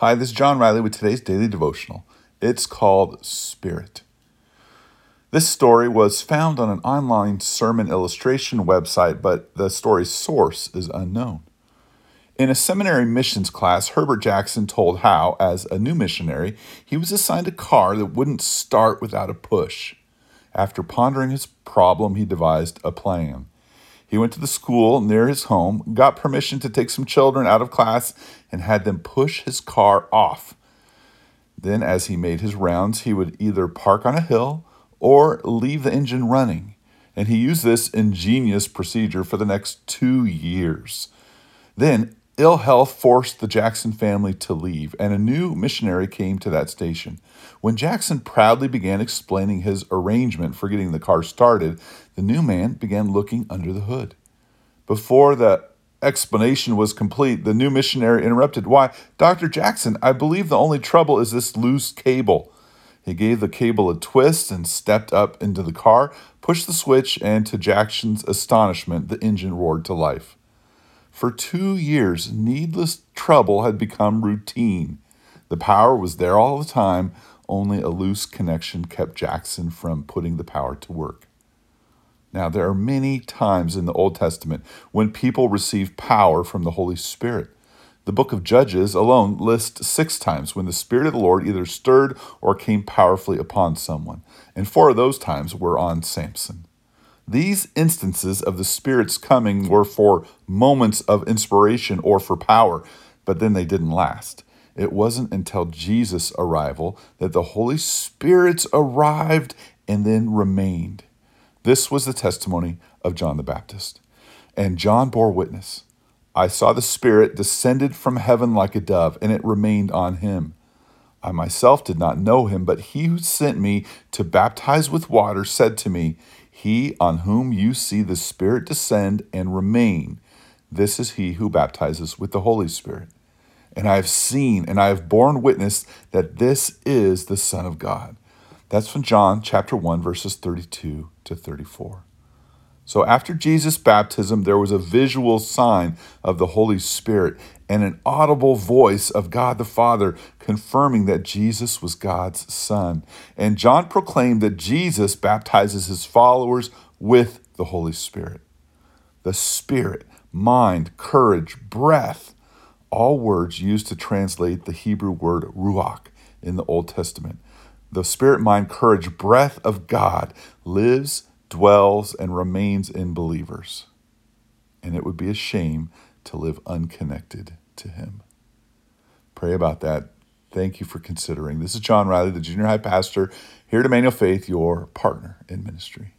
Hi, this is John Riley with today's daily devotional. It's called Spirit. This story was found on an online sermon illustration website, but the story's source is unknown. In a seminary missions class, Herbert Jackson told how, as a new missionary, he was assigned a car that wouldn't start without a push. After pondering his problem, he devised a plan. He went to the school near his home, got permission to take some children out of class, and had them push his car off. Then, as he made his rounds, he would either park on a hill or leave the engine running. And he used this ingenious procedure for the next two years. Then, Ill health forced the Jackson family to leave, and a new missionary came to that station. When Jackson proudly began explaining his arrangement for getting the car started, the new man began looking under the hood. Before the explanation was complete, the new missionary interrupted. Why, Dr. Jackson, I believe the only trouble is this loose cable. He gave the cable a twist and stepped up into the car, pushed the switch, and to Jackson's astonishment, the engine roared to life. For two years, needless trouble had become routine. The power was there all the time, only a loose connection kept Jackson from putting the power to work. Now, there are many times in the Old Testament when people receive power from the Holy Spirit. The book of Judges alone lists six times when the Spirit of the Lord either stirred or came powerfully upon someone, and four of those times were on Samson. These instances of the Spirit's coming were for moments of inspiration or for power, but then they didn't last. It wasn't until Jesus' arrival that the Holy Spirit's arrived and then remained. This was the testimony of John the Baptist. And John bore witness I saw the Spirit descended from heaven like a dove, and it remained on him. I myself did not know him, but he who sent me to baptize with water said to me, he on whom you see the Spirit descend and remain, this is he who baptizes with the Holy Spirit. And I have seen and I have borne witness that this is the Son of God. That's from John chapter 1, verses 32 to 34. So after Jesus' baptism, there was a visual sign of the Holy Spirit and an audible voice of God the Father confirming that Jesus was God's Son. And John proclaimed that Jesus baptizes his followers with the Holy Spirit. The Spirit, mind, courage, breath, all words used to translate the Hebrew word ruach in the Old Testament. The spirit, mind, courage, breath of God lives dwells, and remains in believers. And it would be a shame to live unconnected to Him. Pray about that. Thank you for considering. This is John Riley, the junior high pastor here at Emmanuel Faith, your partner in ministry.